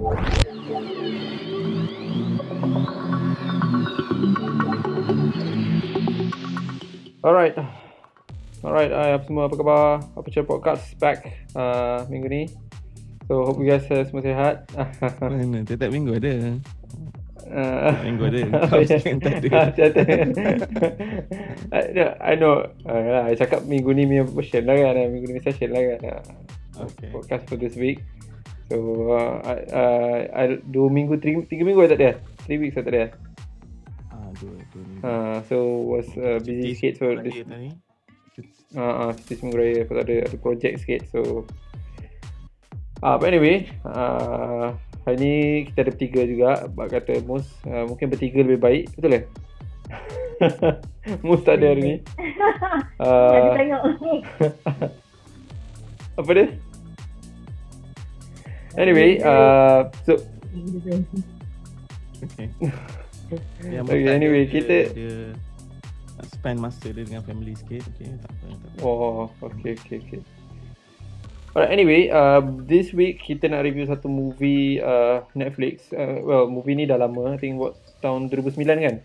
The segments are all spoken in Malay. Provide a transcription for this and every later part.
Alright. Alright, uh, apa semua apa khabar? Apa cerita podcast back uh, minggu ni. So hope you guys uh, semua sihat. Mana? Tiap-tiap minggu ada. Uh, Minggu ada. Kau cakap tak ada. I, I know. Uh, lah, I cakap minggu ni punya version lah kan. Minggu ni punya session lah kan. Uh, Okay. Podcast for this week. So, uh, I, uh, I, dua minggu, tiga, tiga minggu I tak ada. Three weeks I tak ada. Ah, dua, dua minggu. Uh, so, was uh, busy sikit. So, this, tadi. uh, uh, cuti seminggu raya. Aku tak ada, ada project sikit. So, uh, but anyway, uh, hari ni kita ada bertiga juga. Bak kata Mus, uh, mungkin bertiga lebih baik. Betul ke? Mus tak ada hari ni. Uh, tengok. apa dia? Anyway, uh, so Okay. Yang Okay, anyway, dia, kita- Dia spend masa dia dengan family sikit. Okay, tak apa. Tak apa. Oh, okay, okay, okay. Alright, anyway, uh, this week kita nak review satu movie uh, Netflix. Uh, well, movie ni dah lama. I think buat tahun 2009 kan?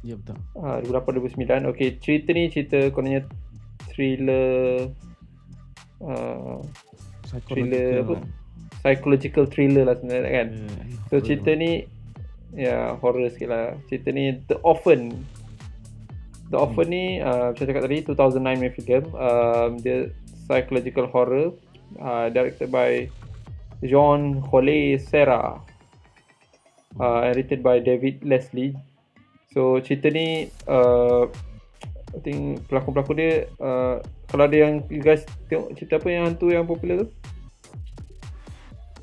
Ya, betul. Uh, 2008-2009. Okay, cerita ni cerita kononnya thriller... Uh, Thriller apa? lah. Psychological thriller lah sebenarnya kan? Eh, So cerita ni ya horror sikit lah. Cerita ni The Orphan. The Orphan ni uh, macam cakap tadi 2009 punya film. Um, dia psychological horror uh, directed by Jean Hollet Serra. Uh, and written by David Leslie. So cerita ni uh, I think pelakon-pelakon dia uh, kalau ada yang you guys tengok cerita apa yang hantu yang popular tu?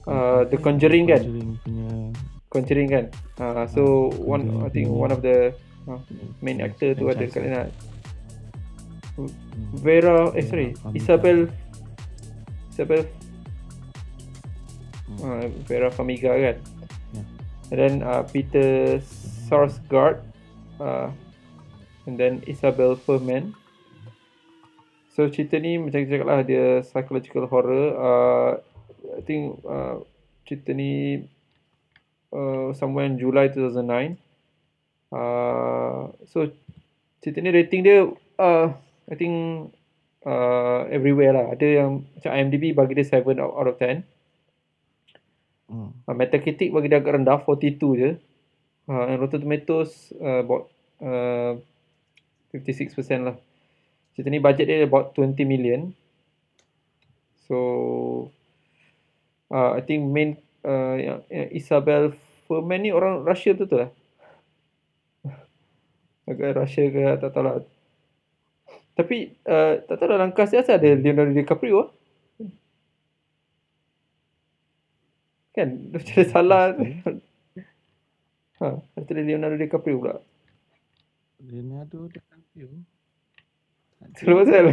Uh, The Conjuring kan? Conjuring punya Conjuring kan. Uh, so one I think one of the uh, main actor tu ada kat sana. Vera eh sorry Isabel Isabel uh, Vera Famiga kan. Yeah. And then uh, Peter Sarsgaard uh, and then Isabel Furman. So cerita ni macam cakap lah dia psychological horror. Uh, I think uh, cerita ni uh, somewhere in July 2009. Uh, so cerita ni rating dia uh, I think uh, everywhere lah. Ada yang macam IMDb bagi dia 7 out out of 10. Hmm. Uh, Metacritic bagi dia agak rendah 42 je. Uh, and Rotten Tomatoes uh, about uh, 56% lah. Cerita ni budget dia about 20 million. So uh, I think main uh, yang, yang Isabel Furman ni orang Russia betul lah. Agak Russia ke tak tahu lah. Tapi uh, tak tahu dalam cast dia asal ada Leonardo DiCaprio lah. Kan? Macam ada salah. ha, ada Leonardo DiCaprio pula. Leonardo DiCaprio. Selalu pasal.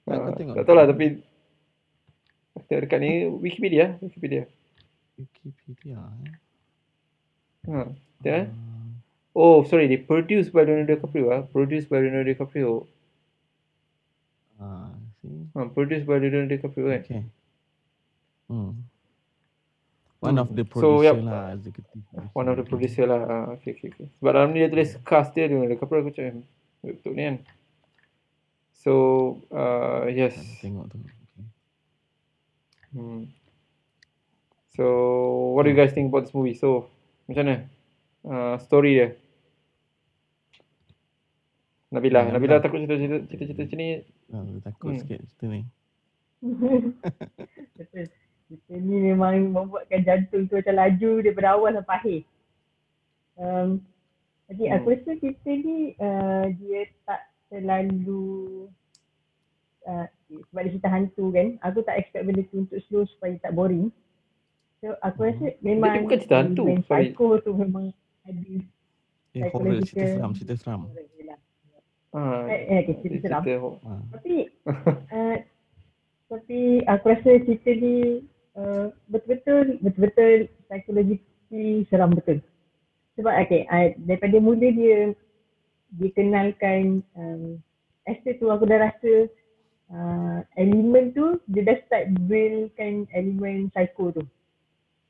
Tak, Ha, tengok. tak tahu lah tapi Tengok dekat ni Wikipedia Wikipedia Wikipedia. eh. ha, Tengok eh Ah, Oh sorry They produced by Leonardo DiCaprio ah. Produced by Leonardo DiCaprio Ah, see. ha, Produced by Leonardo DiCaprio kan Okay. Hmm. One of the So, producer yup. lah, executive. One of the producer lah ha, okay, okay, okay. Sebab dalam ni dia tulis cast dia Leonardo DiCaprio Aku cakap eh, Betul ni kan So uh, Yes Tengok tu. Hmm. So What do you guys think about this movie So Macam mana uh, Story dia Nabila Hmm, Nabila Nabila. takut cerita-cerita Cerita-cerita macam ni Ah, takut Hmm. sikit cerita ni. Betul. Kita ni memang membuatkan jantung tu macam laju daripada awal sampai akhir. Um, jadi Hmm. aku rasa kita ni uh, dia tak terlalu uh, sebab dia cerita hantu kan. Aku tak expect benda tu untuk slow supaya tak boring. So aku rasa memang Hmm. bukan cerita hantu, element sorry. Psycho tu memang ada Eh, horror, cerita seram, cerita seram. ha, Eh, eh, okay, cerita seram. cerita Ah, Tapi uh, tapi aku rasa cerita ni uh, betul-betul betul-betul psychologically seram betul. Sebab okay, uh, daripada mula dia dia kenalkan um, Esther tu aku dah rasa uh, elemen tu dia dah start buildkan elemen psycho tu.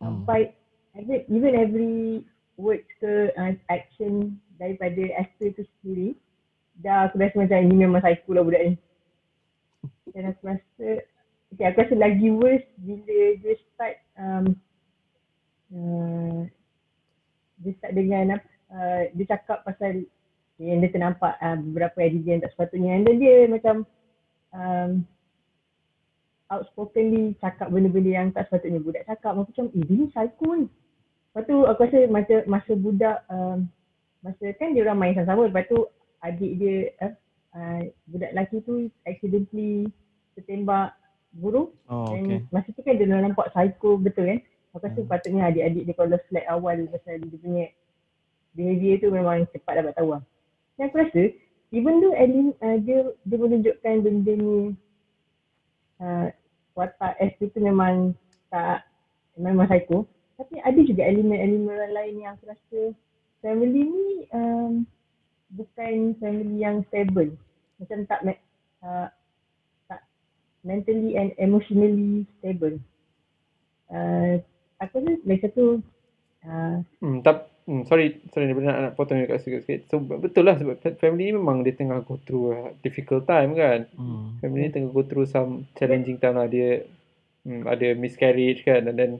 sampai even, even every word ke uh, action daripada actor tu sendiri dah aku rasa macam ini memang psycho lah budak ni. Dan aku rasa okay, aku rasa lagi worse bila dia start um, uh, dia start dengan apa uh, dia cakap pasal yang dia ternampak uh, beberapa yang tak sepatutnya. Dan dia macam um, outspokenly cakap benda-benda yang tak sepatutnya budak cakap. Macam eh dia ni psycho ni lepas tu aku rasa masa, masa budak um, masa kan dia orang main sama-sama. Lepas tu adik dia uh, uh, budak lelaki tu accidentally tertembak guru Oh, dan okay. masa tu kan dia dah nampak psycho betul kan? Aku rasa Hmm. patutnya adik-adik dia kalau flag awal pasal dia punya behavior tu memang cepat dapat tahu lah. Dan aku rasa even though Elin uh, dia dia menunjukkan benda ni uh, watak S tu memang tak memang psycho. Tapi ada juga elemen-elemen lain yang aku rasa family ni um, bukan family yang stable. Macam tak uh, tak mentally and emotionally stable. Uh, aku rasa lagi satu uh, Hmm, tap, hmm, sorry, sorry ni nak, nak potong dekat sikit-sikit. So betul lah sebab fa- family ni memang dia tengah go through a difficult time kan. Hmm. Family ni tengah go through some challenging time lah. Dia hmm, ada miscarriage kan and then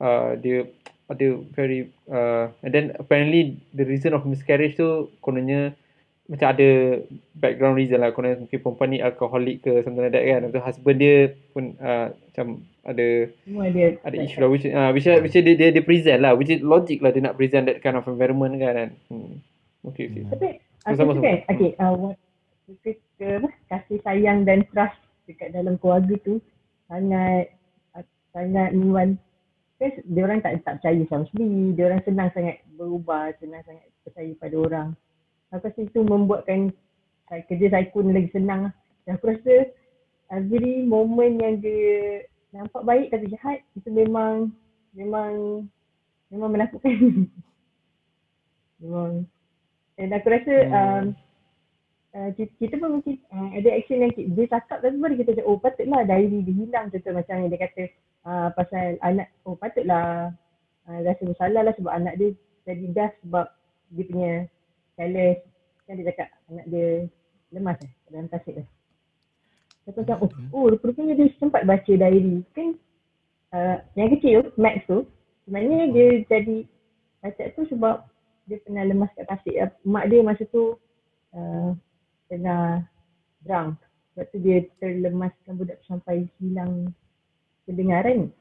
uh, dia ada very uh, and then apparently the reason of miscarriage tu kononnya macam ada background reason lah kononnya mungkin perempuan ni alcoholic ke something like that kan. Tu husband dia pun uh, macam ada semua dia ada isu lah which uh, which, which dia, dia dia present lah which is logic lah dia nak present that kind of environment kan hmm. okay okay. Tapi tu kan, okay, uh, what, ke, kasih sayang dan trust dekat dalam keluarga tu sangat sangat memang kan dia orang tak tak percaya sama sendiri, dia orang senang sangat berubah, senang sangat percaya pada orang. Aku rasa itu membuatkan uh, kerja ni lagi senang lah. Dan aku rasa every moment yang dia nampak baik tapi jahat itu memang memang memang menakutkan. memang dan aku rasa Hmm. um, uh, kita, kita pun mungkin uh, ada action yang kita, dia cakap tapi baru kita cakap oh patutlah diary dia hilang contoh macam yang dia kata uh, pasal anak oh patutlah uh, rasa bersalah lah sebab anak dia jadi dah sebab dia punya careless kan dia cakap anak dia lemas eh dalam tasik tu. Lepas tu macam oh, oh rupanya dia sempat baca diary kan uh, yang kecil Max tu sebenarnya dia jadi baca tu sebab dia pernah lemas kat tasik mak dia masa tu uh, tengah drunk sebab tu dia terlemaskan budak sampai hilang pendengaran so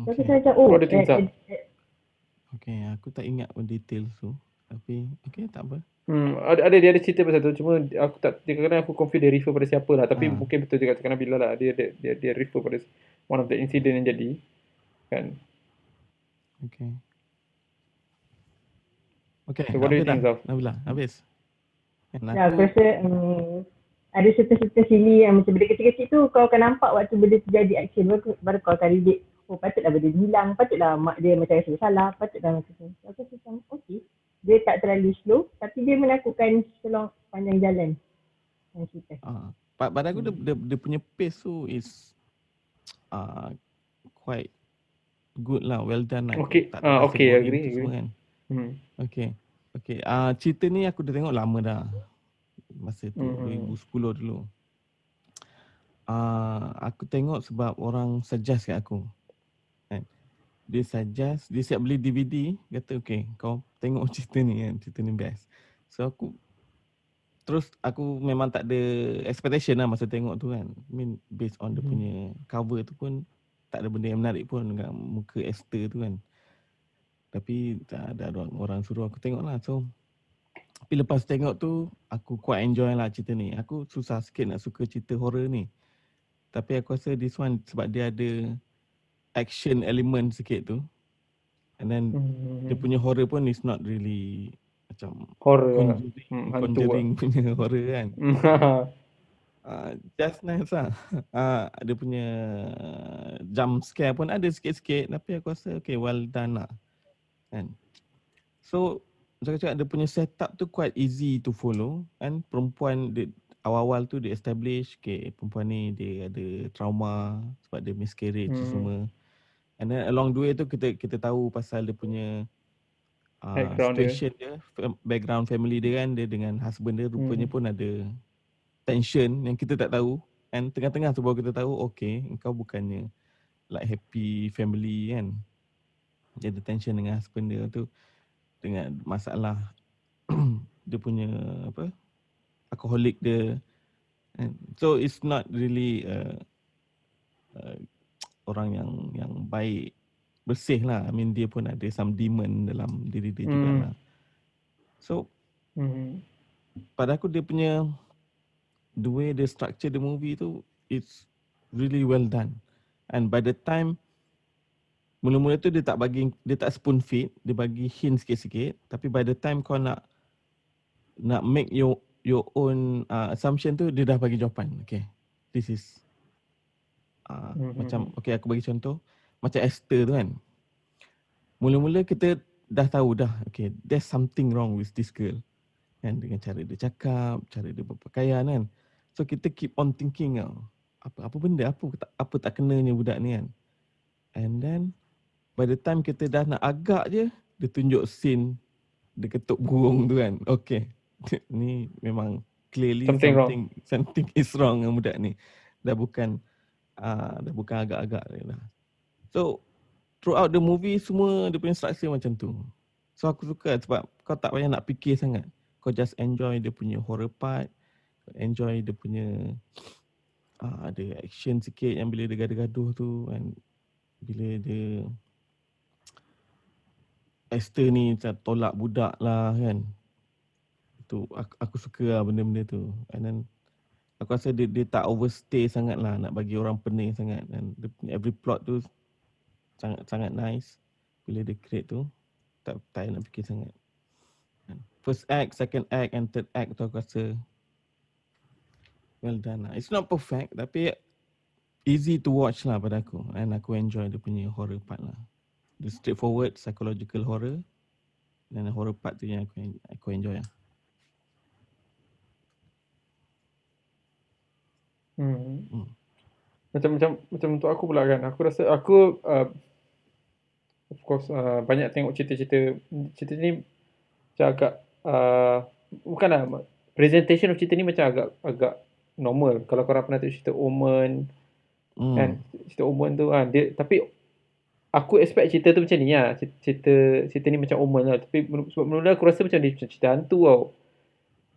Okay. kita macam oh ada eh, up. eh, eh, okay, aku tak ingat pun detail tu. Tapi, okay, tak apa. hmm, ada, ada dia ada cerita pasal tu cuma aku tak dia kadang aku confuse dia refer pada siapa lah tapi Ah. mungkin betul juga cakap Nabila lah dia, dia dia dia refer pada one of the incident yang jadi kan Okay. Okay, So, what do you think? Zaf? Nabila, habis. Ya, aku rasa um, ada certain-certain sini yang macam benda kecil-kecil tu kau akan nampak waktu benda terjadi action baru, baru kau akan relate. Oh patutlah benda hilang, patutlah mak dia macam rasa bersalah, patutlah macam tu. Aku rasa macam okay. Dia tak terlalu slow tapi dia menakutkan selong panjang jalan. Yang cerita. ah, pa- pada aku dia, dia, dia punya pace tu is uh, quite good lah, well done lah. Okay, Tak, ah, rasa okay, agree, semua agree. Kan. hmm. Okay. Okay, uh, cerita ni aku dah tengok lama dah. Masa tu, Hmm. 2010 dulu. Uh, aku tengok sebab orang suggest kat aku. Dia suggest, dia siap beli DVD, kata okay, kau tengok cerita ni kan, cerita ni best. So aku, terus aku memang tak ada expectation lah masa tengok tu kan. I mean based on dia Hmm. punya cover tu pun, tak ada benda yang menarik pun dengan muka Esther tu kan. Tapi tak ada orang, orang suruh aku tengok lah. So, tapi lepas tengok tu, aku quite enjoy lah cerita ni. Aku susah sikit nak suka cerita horror ni. Tapi aku rasa this one sebab dia ada action element sikit tu. And then Hmm. dia punya horror pun is not really macam horror conjuring, Hmm, hantu conjuring punya horror kan. Uh, just nice lah. Uh, dia punya jump scare pun ada sikit-sikit tapi aku rasa okay well done lah. Kan. So macam cakap dia punya setup tu quite easy to follow kan. Perempuan dia, awal-awal tu dia establish okay perempuan ni dia ada trauma sebab dia miscarriage. Hmm. semua. And then along the way tu kita kita tahu pasal dia punya uh, Background dia. situation dia, fam- background family dia kan dia dengan husband dia rupanya Hmm. pun ada tension yang kita tak tahu. And tengah-tengah tu baru kita tahu okay engkau bukannya like happy family kan. Dia ada tension dengan husband dia tu dengan masalah dia punya apa alcoholic dia And so it's not really uh, uh, orang yang yang baik bersih lah. I mean dia pun ada some demon dalam diri dia juga Hmm. lah. So Hmm. pada aku dia punya the way they structure the movie tu it's really well done. And by the time mula-mula tu dia tak bagi dia tak spoon feed, dia bagi hint sikit-sikit tapi by the time kau nak nak make your your own uh, assumption tu dia dah bagi jawapan. Okay. This is uh, Mhm. macam okay aku bagi contoh macam Esther tu kan. Mula-mula kita dah tahu dah okay there's something wrong with this girl kan dengan cara dia cakap, cara dia berpakaian kan. So kita keep on thinking tau. Apa apa benda apa tak apa tak kenanya budak ni kan. And then by the time kita dah nak agak je dia tunjuk scene dia ketuk burung tu kan. Okay. ni memang clearly Something wrong. something, something is wrong dengan budak ni. Dah bukan uh, dah bukan agak-agak dia dah. So throughout the movie semua dia punya structure macam tu. So aku suka sebab kau tak payah nak fikir sangat. Kau just enjoy dia punya horror part. Enjoy dia punya uh, ada action sikit yang bila dia gaduh-gaduh tu and bila dia Esther ni tolak budak lah kan. Tu aku, aku suka lah benda-benda tu. And then aku rasa dia, dia tak overstay sangat lah nak bagi orang pening sangat. Dan every plot tu sangat sangat nice bila dia create tu. Tak tak nak fikir sangat. First act, second act and third act tu aku rasa well done lah. It's not perfect tapi easy to watch lah pada aku. And aku enjoy dia punya horror part lah. The straightforward psychological horror dan horror part tu yang aku aku enjoy lah. Hmm. Hmm. Macam macam macam untuk aku pula kan. Aku rasa aku uh, of course uh, banyak tengok cerita-cerita cerita ni macam agak uh, bukanlah presentation of cerita ni macam agak agak normal. Kalau korang pernah tengok cerita Omen Hmm. kan cerita Omen tu kan dia tapi aku expect cerita tu macam ni lah cerita cerita ni macam Omen lah tapi sebab mula aku rasa macam dia macam cerita hantu tau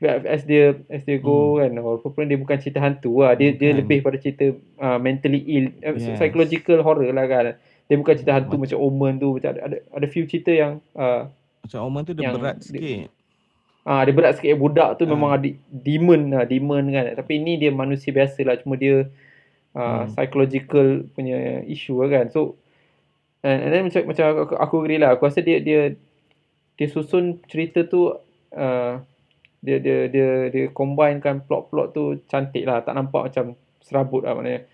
as dia as dia go kan walaupun dia bukan cerita hantu lah dia dia Bukan. lebih pada cerita uh, mentally ill uh, Yes. psychological horror lah kan dia bukan cerita hantu Macam- macam Omen tu macam ada ada, ada few cerita yang uh, Macam Oman tu dia berat dia- sikit. Ah dia berat sikit budak tu Ah. memang ada demon lah, demon kan. Tapi ni dia manusia biasa lah cuma dia uh, Hmm. psychological punya issue lah kan. So and, and then macam macam aku, aku agree lah. Aku rasa dia dia dia susun cerita tu uh, dia dia dia dia combinekan plot-plot tu cantik lah. Tak nampak macam serabut lah maknanya.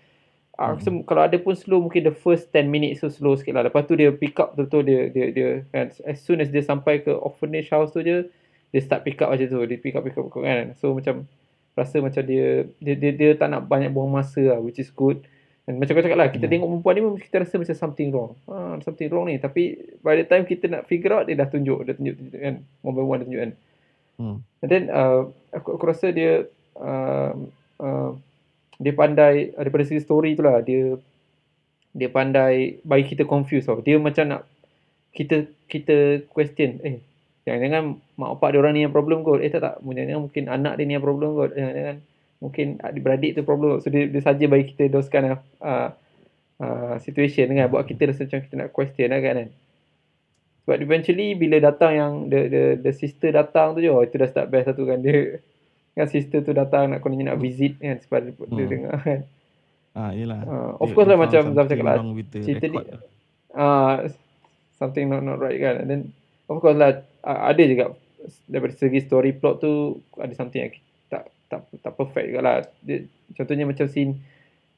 Ah, Aku rasa kalau ada pun slow mungkin the first 10 minutes tu slow sikit lah. Lepas tu dia pick up betul dia dia dia kan as soon as dia sampai ke orphanage house tu je dia start pick up macam tu. Dia pick up pick up, pick up kan. So macam rasa macam dia dia dia, dia tak nak banyak buang masa lah which is good. Dan macam kau cakap lah kita Hmm. tengok perempuan ni kita rasa macam something wrong. Ha, something wrong ni tapi by the time kita nak figure out dia dah tunjuk dia tunjuk, tunjuk kan. One by one dia tunjuk kan. Hmm. And then uh, aku aku rasa dia uh, uh, dia pandai uh, daripada segi story tu lah dia dia pandai bagi kita confuse tau. Dia macam nak kita kita question eh jangan-jangan mak bapak dia orang ni yang problem kot. Eh tak tak, jangan-jangan mungkin anak dia ni yang problem kot. Jangan-jangan mungkin adik-beradik tu problem. So dia, dia saja bagi kita of uh, uh, situation kan buat kita rasa macam kita nak question lah kan. kan. Sebab eventually bila datang yang the the the sister datang tu je, oh, itu dah start best satu kan dia kan sister tu datang nak kononnya nak visit kan sebab dia, dia Hmm. dengar kan. Ah, yelah. Ah, of Dia- course dia lah macam Zaf cakap lah cerita ni lah. ah something not not right kan and then of course lah uh, ada juga daripada segi story plot tu ada something yang tak tak tak perfect juga lah dia, contohnya macam scene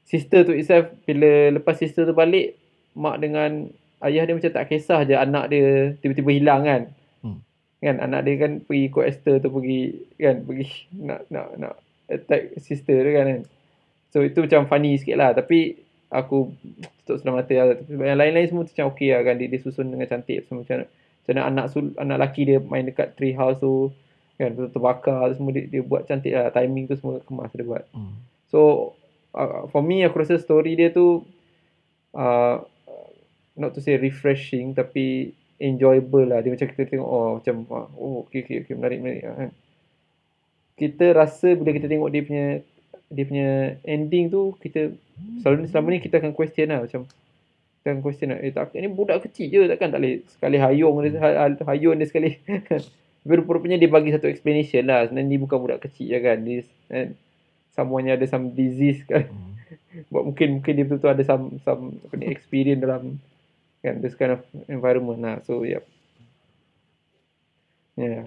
sister tu itself bila lepas sister tu balik mak dengan ayah dia macam tak kisah je anak dia tiba-tiba hilang kan Hmm. kan anak dia kan pergi ikut Esther tu pergi kan pergi nak nak nak attack sister dia kan, kan. so itu macam funny sikit lah tapi aku tutup sebelah mata lah. Tapi yang lain-lain semua macam okey lah kan. Dia, dia susun dengan cantik. So, macam, macam mana anak sul, anak lelaki dia main dekat tree house tu. Kan, terbakar semua dia, dia buat cantik lah. Timing tu semua kemas dia buat. Hmm. So, uh, for me aku rasa story dia tu uh, not to say refreshing tapi enjoyable lah. Dia macam kita tengok oh macam oh okey okey okey menarik menarik lah, kan. Kita rasa bila kita tengok dia punya dia punya ending tu kita selalu selama ni kita akan question lah macam kita akan question lah eh tak ini budak kecil je takkan tak boleh sekali hayung dia ha- hayun dia sekali tapi rupa-rupanya dia bagi satu explanation lah sebenarnya ni bukan budak kecil je kan dia kan someone yang ada some disease kan Hmm. buat mungkin mungkin dia betul-betul ada some some apa ni experience dalam kan this kind of environment lah so yeah yeah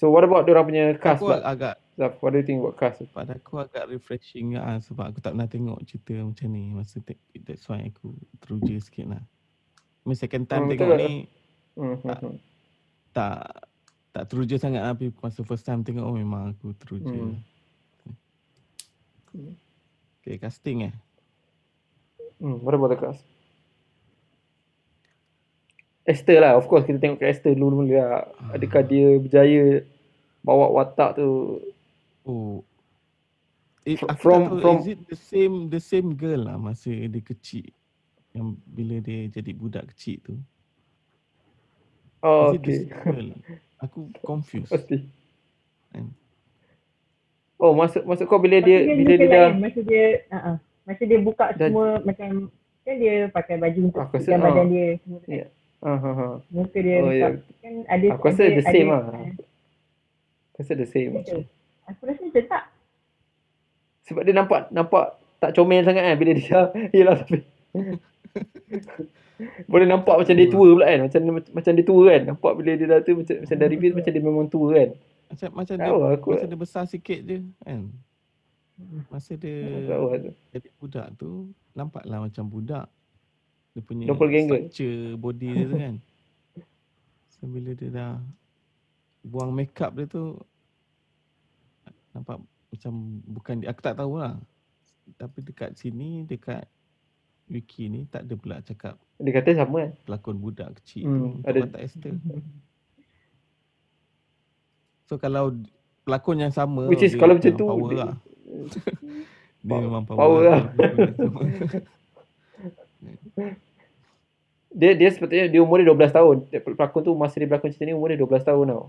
so what about orang punya cast Aku agak Zaf, what do you think about cast pada aku agak refreshing lah sebab aku tak pernah tengok cerita macam ni masa te- that's why aku teruja sikit lah. I mean, second time Hmm, tengok betul. ni hmm, hmm, hmm. tak tak teruja sangat lah, tapi masa first time tengok oh memang aku teruja. Hmm. Okay, casting eh. hmm what about the cast Esther lah of course kita tengok Esther dulu mula lah. adakah dia berjaya bawa watak tu Oh. Eh, Fr- aku from- tak tahu, from- is it the same the same girl lah masa dia kecil yang bila dia jadi budak kecil tu. oh, is it okay? Aku confused. pasti Kan? oh maksud maksud kau bila Masa dia bila dia muka dah lain, Masa dia uh-uh. Masa dia buka Dah- semua macam Kan dia pakai baju untuk rasa, tutupkan badan ah. dia semua kan. Ya. ah, ah, ah. Muka dia Oh, buka ya. Kan ada Aku rasa ada, the same ada, lah. ah, rasa the same betul. Aku rasa macam tak sebab dia nampak nampak tak comel sangat kan bila dia yelah tapi boleh nampak macam dia tua pula kan macam macam dia tua kan nampak bila dia dah tu macam macam dari view macam dia memang tua kan Macam macam dia tahu aku masa dia besar sikit je kan. Masa dia tahu jadi budak tu nampaklah macam budak. Dia punya Doppelganger. structure body dia tu kan. So bila dia dah buang makeup dia tu nampak macam bukan. Aku tak tahulah. Tapi dekat sini dekat wiki ni tak ada pula cakap dia kata sama kan pelakon budak kecil Hmm, tu ada- watak Esther. So kalau pelakon yang sama Which is dia kalau macam tu, power dia- lah. dia memang power, power lah. dia dia sepatutnya dia umur dia 12 tahun pelakon tu masa dia berlakon cerita ni umur dia 12 tahun tau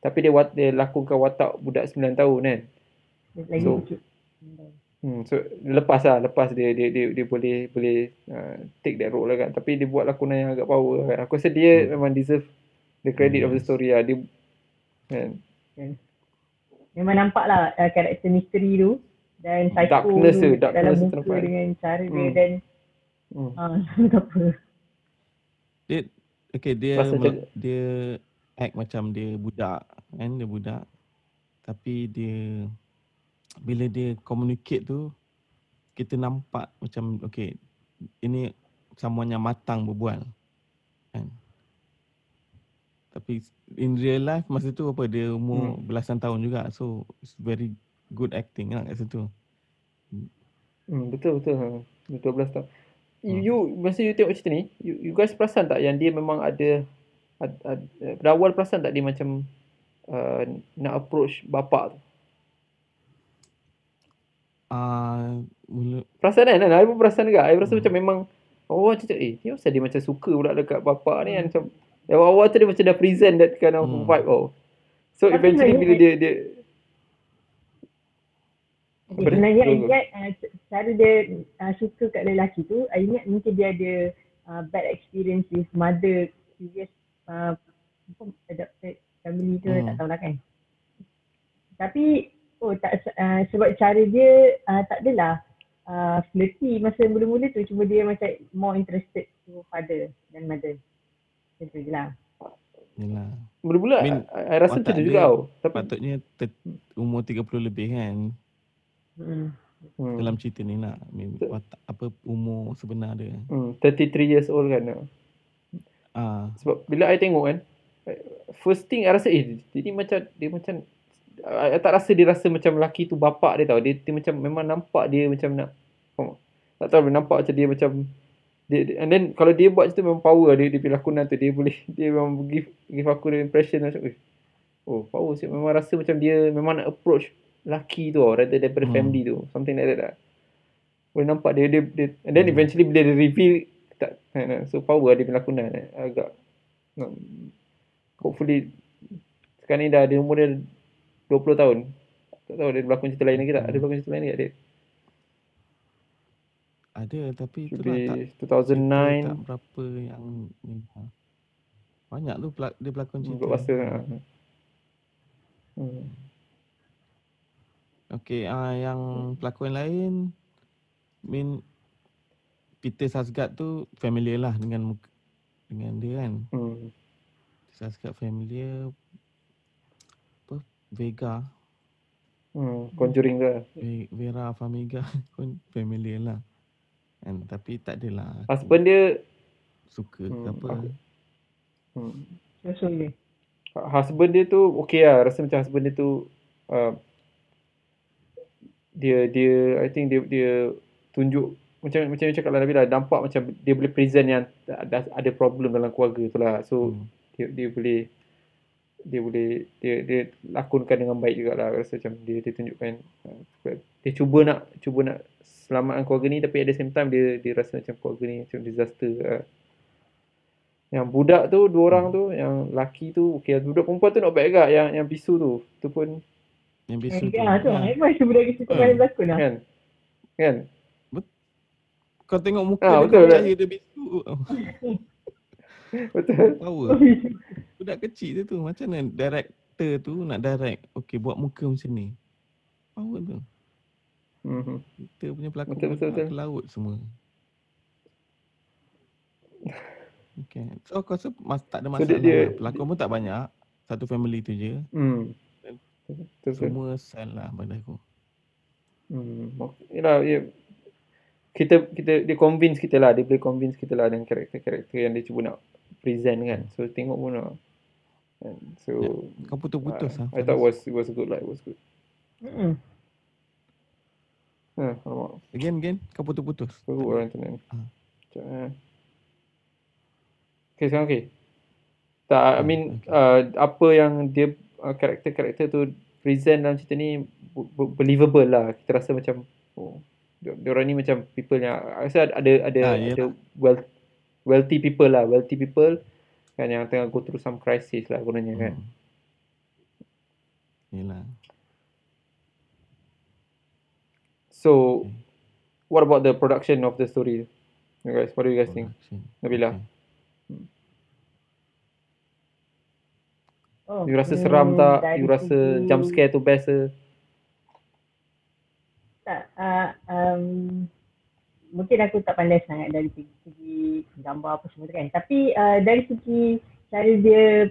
tapi dia wat, dia lakonkan watak budak 9 tahun kan lagi So. Hmm, so lepas lah, lepas dia dia dia, dia boleh boleh uh, take that role lah kan. Tapi dia buat lakonan yang agak power lah kan. Aku rasa dia Hmm. memang deserve the credit of the Yes. story lah. Dia kan. Memang nampak lah uh, karakter misteri tu dan psycho Darkness tu dalam darkness tu muka dengan cara dia Hmm. dan Hmm. ah tak apa. Dia okay dia macam- dia act macam dia budak kan dia budak. Tapi dia bila dia communicate tu kita nampak macam okay ini someone yang matang berbual kan. Tapi in real life masa tu apa dia umur Hmm. belasan tahun juga so it's very good acting lah kat situ. Hmm, betul betul. Ha. Dia 12 tahun. You, Hmm. you masa you tengok cerita ni, you, you guys perasan tak yang dia memang ada ad, ad, pada awal perasan tak dia macam uh, nak approach bapak tu? Ah mula Perasan kan? kan? I pun perasan juga. I rasa Hmm. macam memang oh macam eh dia pasal dia macam suka pula dekat bapak ni kan macam yang awal tu dia macam dah present that kind of Hmm. vibe oh. So Tapi eventually bila dia dia? Sebenarnya I ingat uh, cara dia uh, suka kat lelaki tu, I ingat mungkin dia ada uh, bad experience with mother previous uh, apa, adopted family ke Hmm. tak tahulah kan. Tapi oh tak uh, sebab cara dia uh, tak adalah uh, flirty masa mula-mula tu cuma dia macam more interested to father dan mother. Macam tu je lah. Yalah. mula-mula I mean, I, rasa macam tu juga tau. Patutnya ter, umur 30 lebih kan Hmm. dalam cerita ni nak watak, apa umur sebenar dia. hmm, 33 years old kan. Ah, Sebab bila I tengok kan first thing I rasa eh dia ni macam dia macam I, I tak rasa dia rasa macam lelaki tu bapak dia tau. Dia, dia macam memang nampak dia macam nak faham tak? tahu nampak macam dia macam dia, dia- and then kalau dia buat macam tu memang power dia dia lakonan tu dia boleh dia memang give give aku the impression macam "Eh, oh power sih memang rasa macam dia memang nak approach lelaki tu tau, rather daripada Hmm. family tu something like that lah boleh nampak dia dia, dia and then Hmm. eventually bila dia reveal tak so power dia punya lakonan eh. agak hopefully sekarang ni dah dia umur dia 20 tahun tak tahu dia berlakon cerita lain lagi tak ada berlakon cerita lain lagi tak dia Ada tapi should itulah tak be cerita 2009 tak berapa yang ni. Ha. Banyak tu dia pelakon cerita. blockbuster lah. Hmm. Okey, ah yang pelakon lain Min Peter Sarsgaard tu familiar lah dengan muka, dengan dia kan. Hmm. Sarsgaard familiar apa Vega, Hmm. Conjuring. Ve- Vera Farmiga pun familiar lah. Kan tapi tak adalah Husband dia suka ke Hmm, apa. aku- hmm. Husband dia tu okey lah rasa macam husband dia tu uh, dia dia I think dia dia tunjuk macam macam yang cakap lah Nabila nampak macam dia boleh present yang ada ada problem dalam keluarga tu lah so Hmm. dia dia boleh dia boleh dia dia lakonkan dengan baik juga lah rasa macam dia dia tunjukkan uh, dia cuba nak cuba nak selamatkan keluarga ni tapi at the same time dia dia rasa macam keluarga ni macam disaster uh. yang budak tu dua orang tu yang laki tu okey budak perempuan tu not bad juga yang yang bisu tu tu pun Yang biasa Eh, tu. Ya, tu. Ha. Memang sebenarnya kita Hmm. main berlakon lah. kan kan Kau tengok muka Ah, dia betul, percaya dia bisu. betul Power. Budak kecil dia tu macam mana director tu nak direct okey buat muka macam ni. Power tu. Mhm. Kita punya pelakon Betul, betul, betul. laut semua. Okay. So aku rasa mas, tak ada So, masalah. dia- dia- lah. Pelakon pun tak banyak. Satu family tu je. hmm betul Semua sel lah pada aku. Hmm. Yalah, ya. Kita kita dia convince kita lah, dia boleh convince kita lah dengan karakter-karakter yang dia cuba nak present kan. So tengok pun lah. Kan? So Kau putus-putus uh, lah. I thought was it was good lah, it was good. Mm-mm. Ha, alamak. Again, again. Kau putus-putus. Teruk orang internet ni. Ah. Sekejap eh. Okay, sekarang okay. Tak, I Ah, mean, okay. uh, apa yang dia, uh, karakter-karakter tu present dalam cerita ni believable lah. Kita rasa macam, oh, dia, dia orang ni macam people yang, I rasa ada, ada, Ah, ada yelah. wealth, wealthy people lah. Wealthy people kan yang tengah go through some crisis lah gunanya kan. Hmm. Yelah. So, what about the production of the story? You guys, what do you guys think? Production. Nabila? Okay. Oh, You rasa hmm, seram tak? dari You rasa segi- jump scare tu best ke? Tak, uh, um, mungkin aku tak pandai sangat dari segi, segi gambar apa semua tu kan. Tapi uh, dari segi cara dia,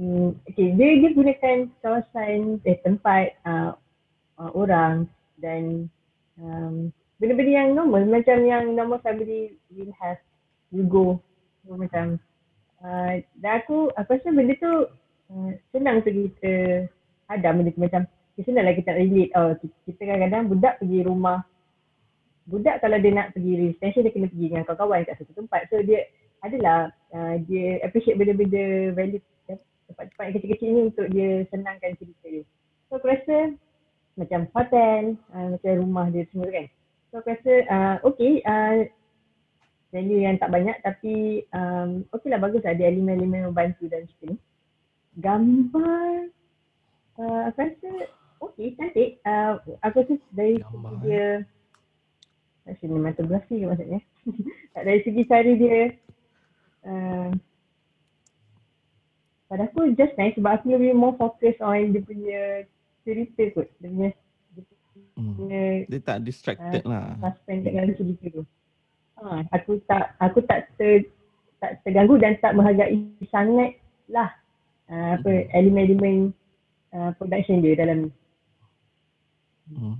um, okay, dia, dia gunakan kawasan, eh, tempat uh, uh, orang dan um, benda-benda yang normal macam yang normal family will have you go so, macam uh, dan aku aku rasa benda tu uh, senang untuk kita hadam benda macam okay, senang lah kita nak relate oh, kita, kadang-kadang budak pergi rumah budak kalau dia nak pergi residential dia kena pergi dengan kawan-kawan kat satu tempat so dia adalah uh, dia appreciate benda-benda value tempat-tempat yang kecil-kecil ni untuk dia senangkan cerita dia so aku rasa macam hotel, uh, macam rumah dia semua kan. So aku rasa uh, okay, uh, value yang tak banyak tapi um, okay lah bagus lah ada elemen-elemen membantu dalam cerita ni. Gambar, uh, aku rasa okay, cantik. Uh, aku rasa dari Gambar, segi dia, uh, cinematografi ke maksudnya. tak dari segi cara dia, uh, pada aku just nice sebab aku lebih more fokus on dia punya cerita kot. Dia punya, dia Hmm. punya Dia tak distracted lah. suspend kat dalam cerita tu. Ha, aku tak aku tak ter, tak terganggu dan tak menghargai sangat lah uh, apa Mhm. elemen-elemen uh, production dia dalam ni. Hmm.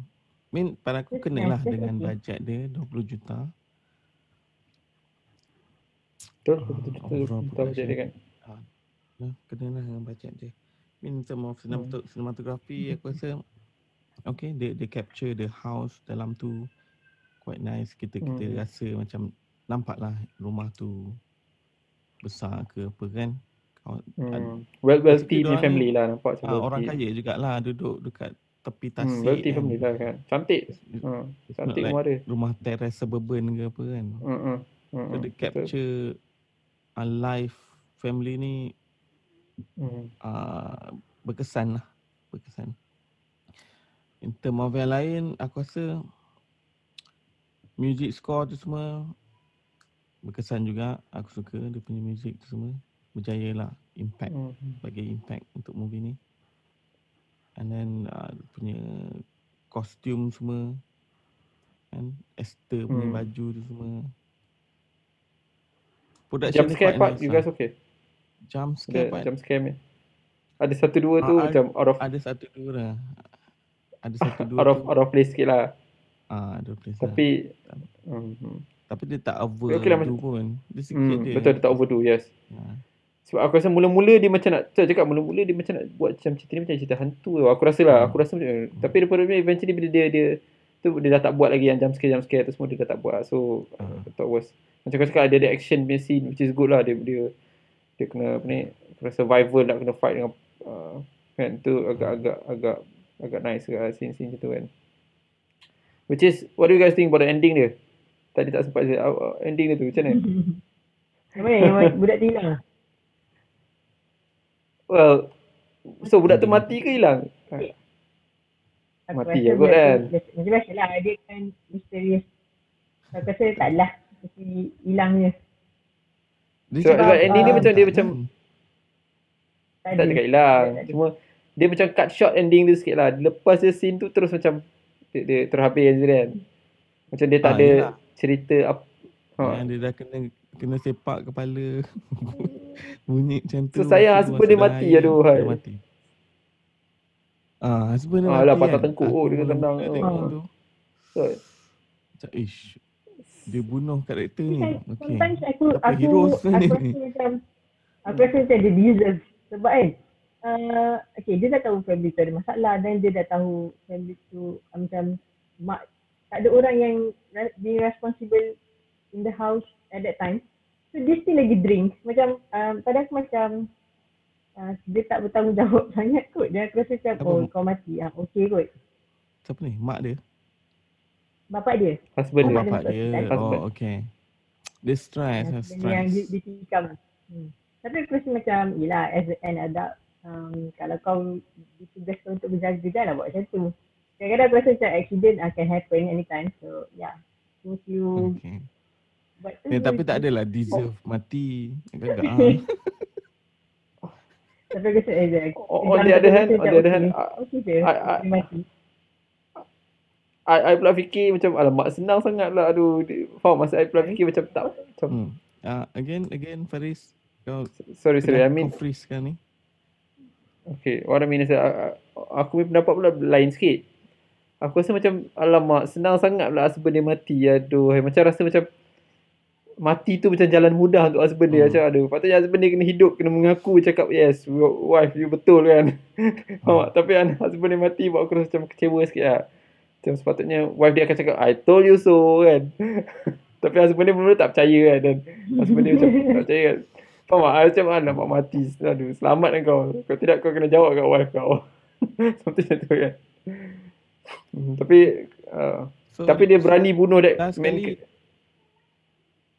Min pada aku kena lah dengan okay. bajet dia 20 juta. Betul, betul, betul, betul, betul, dia kan. Ya, kena lah dengan bajet dia. In term of cinemat- cinematography aku rasa okay dia dia capture the house dalam tu quite nice. Kita kita Hmm. rasa macam nampak lah rumah tu besar ke apa kan. Kawan, Hmm. Well, wealthy punya family ni- lah nampak macam ah, orang wealthy. kaya jugalah duduk dekat tepi Hmm, tasik wealthy kan. family lah kan. Cantik. Hmm. Cantik like rumah dia. rumah teres suburban ke apa kan. Hmm. Hmm. So Hmm. dia Betul. capture uh, life family ni Hmm. uh, berkesan lah. Berkesan. In term of yang lain, aku rasa music score tu semua berkesan juga. Aku suka dia punya music tu semua. Berjaya lah. Impact. Hmm. Bagi impact untuk movie ni. And then uh, punya kostum semua. Kan? Esther punya Hmm. baju tu semua. Production Jump scare part, you lah. guys okay? Jump scare Ada part. jump scare ni. Ada satu dua tu Ah, ada- macam out of Ada satu dua lah. Ada satu dua out of tu. out of place sikit lah. Ah, ada place lah. Tapi hmm. hmm. Tapi dia tak over Okay lah, pun. Dia sikit Hmm, dia. betul dia tak overdo, yes. Ha. Sebab aku rasa mula-mula dia macam nak saya cakap mula-mula dia macam nak buat macam cerita ni macam cerita hantu tau. Aku rasa lah, Hmm. aku rasa macam tapi daripada ni eventually bila dia dia tu dia dah tak buat lagi yang jump scare jump scare tu semua dia dah tak buat. So Hmm. uh, thought was macam kau cakap dia ada action punya scene which is good lah dia dia dia kena apa ni kena survival nak kena fight dengan uh, kan tu agak-agak agak agak nice ke scene-scene gitu kan. Which is what do you guys think about the ending dia? Tadi tak sempat saya uh, ending dia tu macam mana? Yang budak tu hilang? Well, so budak tu mati ke hilang? Aku Mati je kot kan? Macam biasa lah dia kan misterius. Aku rasa tak lah mesti hilang je. Dia So, sebab ending dia tak macam dia macam Tak cakap hilang. Cuma dia macam cut short ending dia sikit lah. Lepas dia scene tu terus macam dia, dia terhabis je kan. Macam dia tak Ah, ada cerita apa. Ha. Yang dia dah kena kena sepak kepala. Bunyi macam tu. So, tu husband dia mati, aduh, air, hai. Dia mati. Ah, husband dia Ah, mati lah, patah kan. tengkuk. Oh, dia Aku tendang. tengok tu. So, Macam, ish. Dia bunuh karakter ni. Okay. Sometimes aku aku aku rasa ni? macam aku rasa macam dia deserve sebab kan uh, okay dia dah tahu family tu ada masalah dan dia dah tahu family tu uh, macam mak tak ada orang yang being responsible in the house at that time so dia still lagi drink macam um, pada aku macam uh, dia tak bertanggungjawab sangat kot dan aku rasa macam Apa? oh kau mati ah okay kot Siapa ni? Mak dia? bapak dia husband dia. Bapak dia. Husband. Oh, okay. Dia stress. Dia Husband yang stress. di, ditikam. Hmm. Tapi aku rasa macam, yelah as an adult, um, kalau kau ditugaskan untuk berjaga, janganlah buat macam tu. Kadang-kadang aku rasa macam accident akan happen anytime. So, yeah. Since you Okay. Buat tu, Eh, tapi tak adalah deserve mati. Agak-agak ah. Tapi aku rasa, eh, On on the other hand, on the other hand, okay je, I- I- dia mati. I, I pula fikir macam alamak senang sangat lah aduh faham masa I pula fikir macam tak macam Hmm. Uh, again, again, Faris. Kau sorry sorry I mean freeze sekarang ni. Okay, what I mean is uh, aku punya pendapat pula lain sikit. Aku rasa macam, alamak, senang sangat pula husband dia mati. Aduh, macam rasa macam mati tu macam jalan mudah untuk husband dia. Hmm. Macam, aduh, patutnya husband dia kena hidup, kena mengaku, cakap, yes, wife, you betul kan. Faham tak? Tapi anak husband dia mati, buat aku rasa macam kecewa sikit lah. Macam sepatutnya, wife dia akan cakap, I told you so kan. Tapi husband dia mula tak percaya kan. Dan husband dia macam tak percaya kan. Faham tak? Macam, alamak, mati. Aduh, selamat kan kau. Kalau tidak, kau kena jawab kat wife kau. Something macam tu kan. Hmm, tapi uh, So, tapi dia berani bunuh that man. kali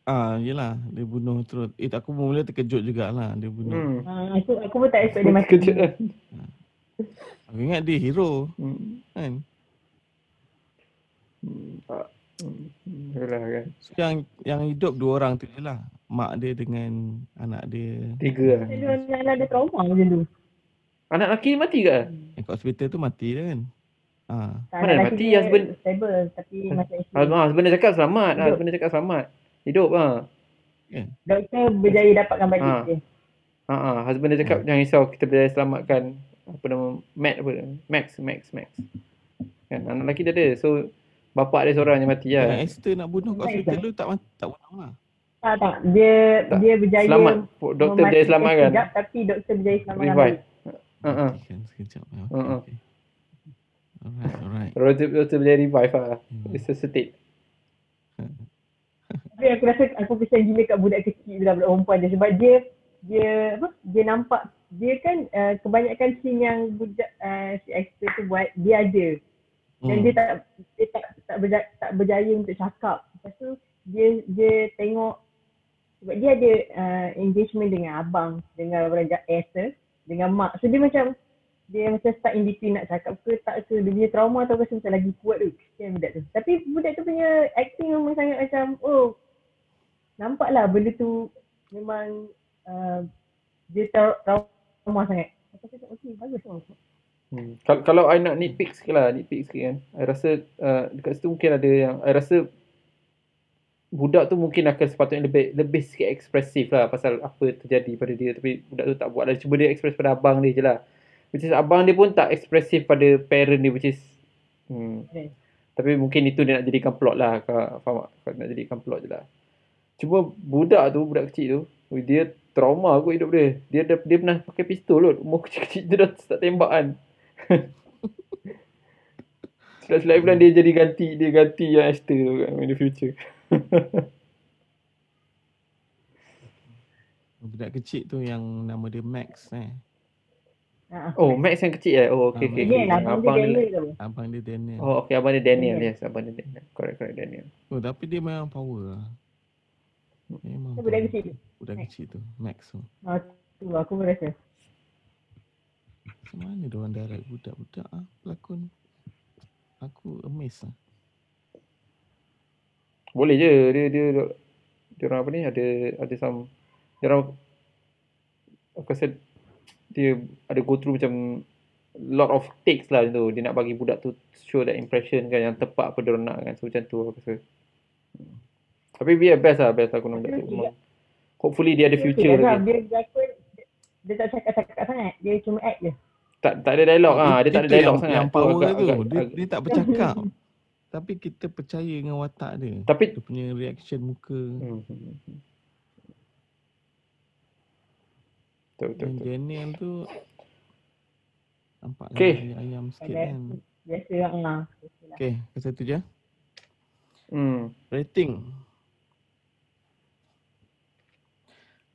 Ah, yelah, dia bunuh terus. Eh, aku mula terkejut jugalah dia bunuh. Hmm. Ah, aku, aku pun tak expect dia mati. Kejut kan. Aku ingat dia hero Hmm. kan. Hmm. Ah, hmm. Yalah kan. So, yang yang hidup dua orang tu je lah. Mak dia dengan anak dia. Tiga lah. Dia anak ada trauma macam tu. Anak lelaki ni mati ke? Yang kat hospital tu mati dah kan. Ah, Tak, Mana mati, dia husband- Stable, tapi macam Husband, husband dia cakap selamat. Hidup. Husband dia cakap selamat. Hidup ha. doktor berjaya dapatkan balik Ah. dia. Ha ah, husband dia cakap jangan risau kita boleh selamatkan apa nama Matt apa Max Max Max. Kan anak lelaki dia ada. So bapak dia seorang yang mati lah. Esther nak bunuh kat Baik, hospital tu tak mati, tak bunuh lah. Tak, tak. Dia Tak. dia berjaya Selamat. Doktor berjaya mematikan selamatkan. sekejap, tapi doktor berjaya selamatkan Revive. Ha ah. Kan sekejap. Okay, Uh-uh. okay. Alright, alright. Doktor doktor berjaya revive lah. Hmm. Resuscitate. Tapi aku rasa aku kesian gila kat budak kecil lah budak perempuan dia sebab dia dia apa dia nampak dia kan uh, kebanyakan scene yang budak uh, si actor tu buat dia ada dan Hmm. dia tak dia tak tak berjaya, tak berjaya untuk cakap. Lepas tu dia dia tengok sebab dia ada uh, engagement dengan abang, dengan orang ja- actor, dengan mak. So dia macam dia macam stuck in between nak cakap ke tak ke dia punya trauma tu rasa macam lagi kuat tu kesian budak tu tapi budak tu punya acting memang sangat macam oh nampak lah benda tu memang uh, dia tra- trauma sangat aku cakap okey bagus lah Hmm. Kalau, kalau I nak nitpick sikit lah, nitpick sikit kan. I rasa uh, dekat situ mungkin ada yang, I rasa budak tu mungkin akan sepatutnya lebih lebih sikit ekspresif lah pasal apa terjadi pada dia. Tapi budak tu tak buat lah. Cuba dia express pada abang dia je lah. Which is abang dia pun tak ekspresif pada parent dia which is hmm. Yes. Tapi mungkin itu dia nak jadikan plot lah. Kau faham tak? Kau nak jadikan plot je lah. Cuma budak tu, budak kecil tu, dia trauma aku hidup dia. Dia dia, dia pernah pakai pistol kot. Umur kecil-kecil dia dah start tembak kan. Selai-selai bulan dia jadi ganti, dia ganti yang Esther tu kan in the future. Budak kecil tu yang nama dia Max eh. Ha, oh, Max yang kecil eh? Oh, okay, okay. Daniel okay. lah, abang dia Daniel tu. Abang dia Daniel. Oh, okay. Abang dia Daniel. Daniel. Yes, abang dia Daniel. Correct, correct. Daniel. Oh, tapi dia memang power lah. Memang budak kecil tu. Budak Max. kecil tu. Max tu. Ha, tu aku pun rasa. Macam mana dia orang direct budak-budak ah pelakon. Aku amazed lah. Boleh je. Dia, dia, dia orang apa ni, ada, ada some, dia orang, aku rasa dia ada go through macam lot of takes lah tu. Dia nak bagi budak tu show that impression kan yang tepat apa dia orang nak kan. So macam tu aku rasa. Tapi dia best lah, best aku nampak tu. Memang. Hopefully dia ada future Okay, lah, lagi. dia berlakon, dia, dia tak cakap-cakap sangat. Dia cuma act je. Tak tak ada dialog ah, dia tak ada dialog yang, sangat. Yang Tu power agak- tu. agak- dia, agak- dia tak bercakap. tapi kita percaya dengan watak dia. Tapi Dia punya reaction muka. Hmm, hmm, hmm. Betul, betul, Yang betul. Daniel tu nampak Okay. okay. ayam sikit kan. Biasa lah. Ha. Okay, ke satu je. Hmm. Rating.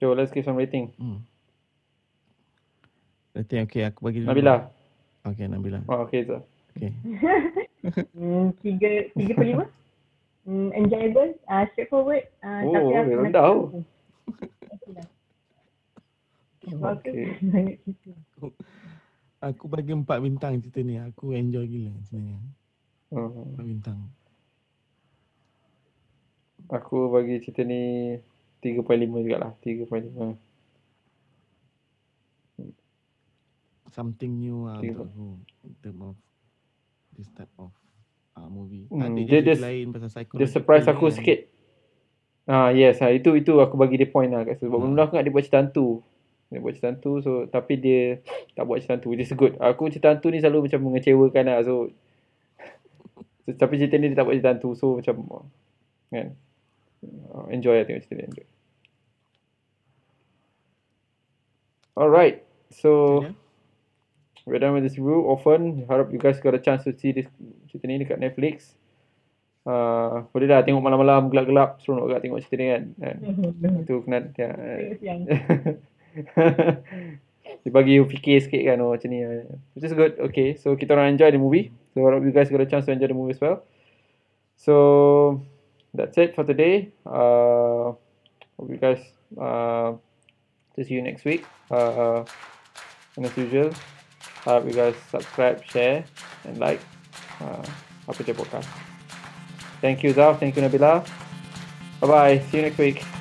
So let's give some rating. Hmm. Rating okay aku bagi dulu. Nabila. Okay Nabila. Oh, okay, so. Okay. Hmm, tiga, tiga per lima. Hmm, enjoyable, uh, straightforward. Uh, Oh, tapi aku rendah. Okay Okay. Aku bagi empat bintang cerita ni. Aku enjoy gila sebenarnya. Hmm. Empat bintang. Aku bagi cerita ni 3.5 jugalah. 3.5. Something new lah Tiga. untuk. In term of this type of uh, movie. Hmm, Ada dia- je dia- lain pasal Dia psychological surprise aku kan. sikit. Ah yes, ah itu itu aku bagi dia point lah kat situ. Sebab Hmm. mula aku ingat dia buat cerita hantu. Dia buat cerita hantu so tapi dia tak buat cerita hantu. Is good. Aku cerita hantu ni selalu macam mengecewakan lah. So, so tapi cerita ni dia tak buat cerita hantu. So macam kan. Uh, enjoy lah tengok cerita ni. Enjoy. Alright. So Ya. we're done with this review. Often harap you guys got a chance to see this cerita ni dekat Netflix. Uh, boleh dah tengok malam-malam gelap-gelap seronok agak tengok cerita ni kan. kan? Itu kena ya, siang. dia bagi you fikir sikit kan oh, macam ni. Which is good. Okay. So kita orang enjoy the movie. So harap you guys got a chance to enjoy the movie as well. So that's it for today. Uh, hope you guys uh, to see you next week. Uh, and as usual, harap you guys subscribe, share, and like. Uh, je podcast. Thank you, Zaf. Thank you, Nabila. Bye bye. See you next week.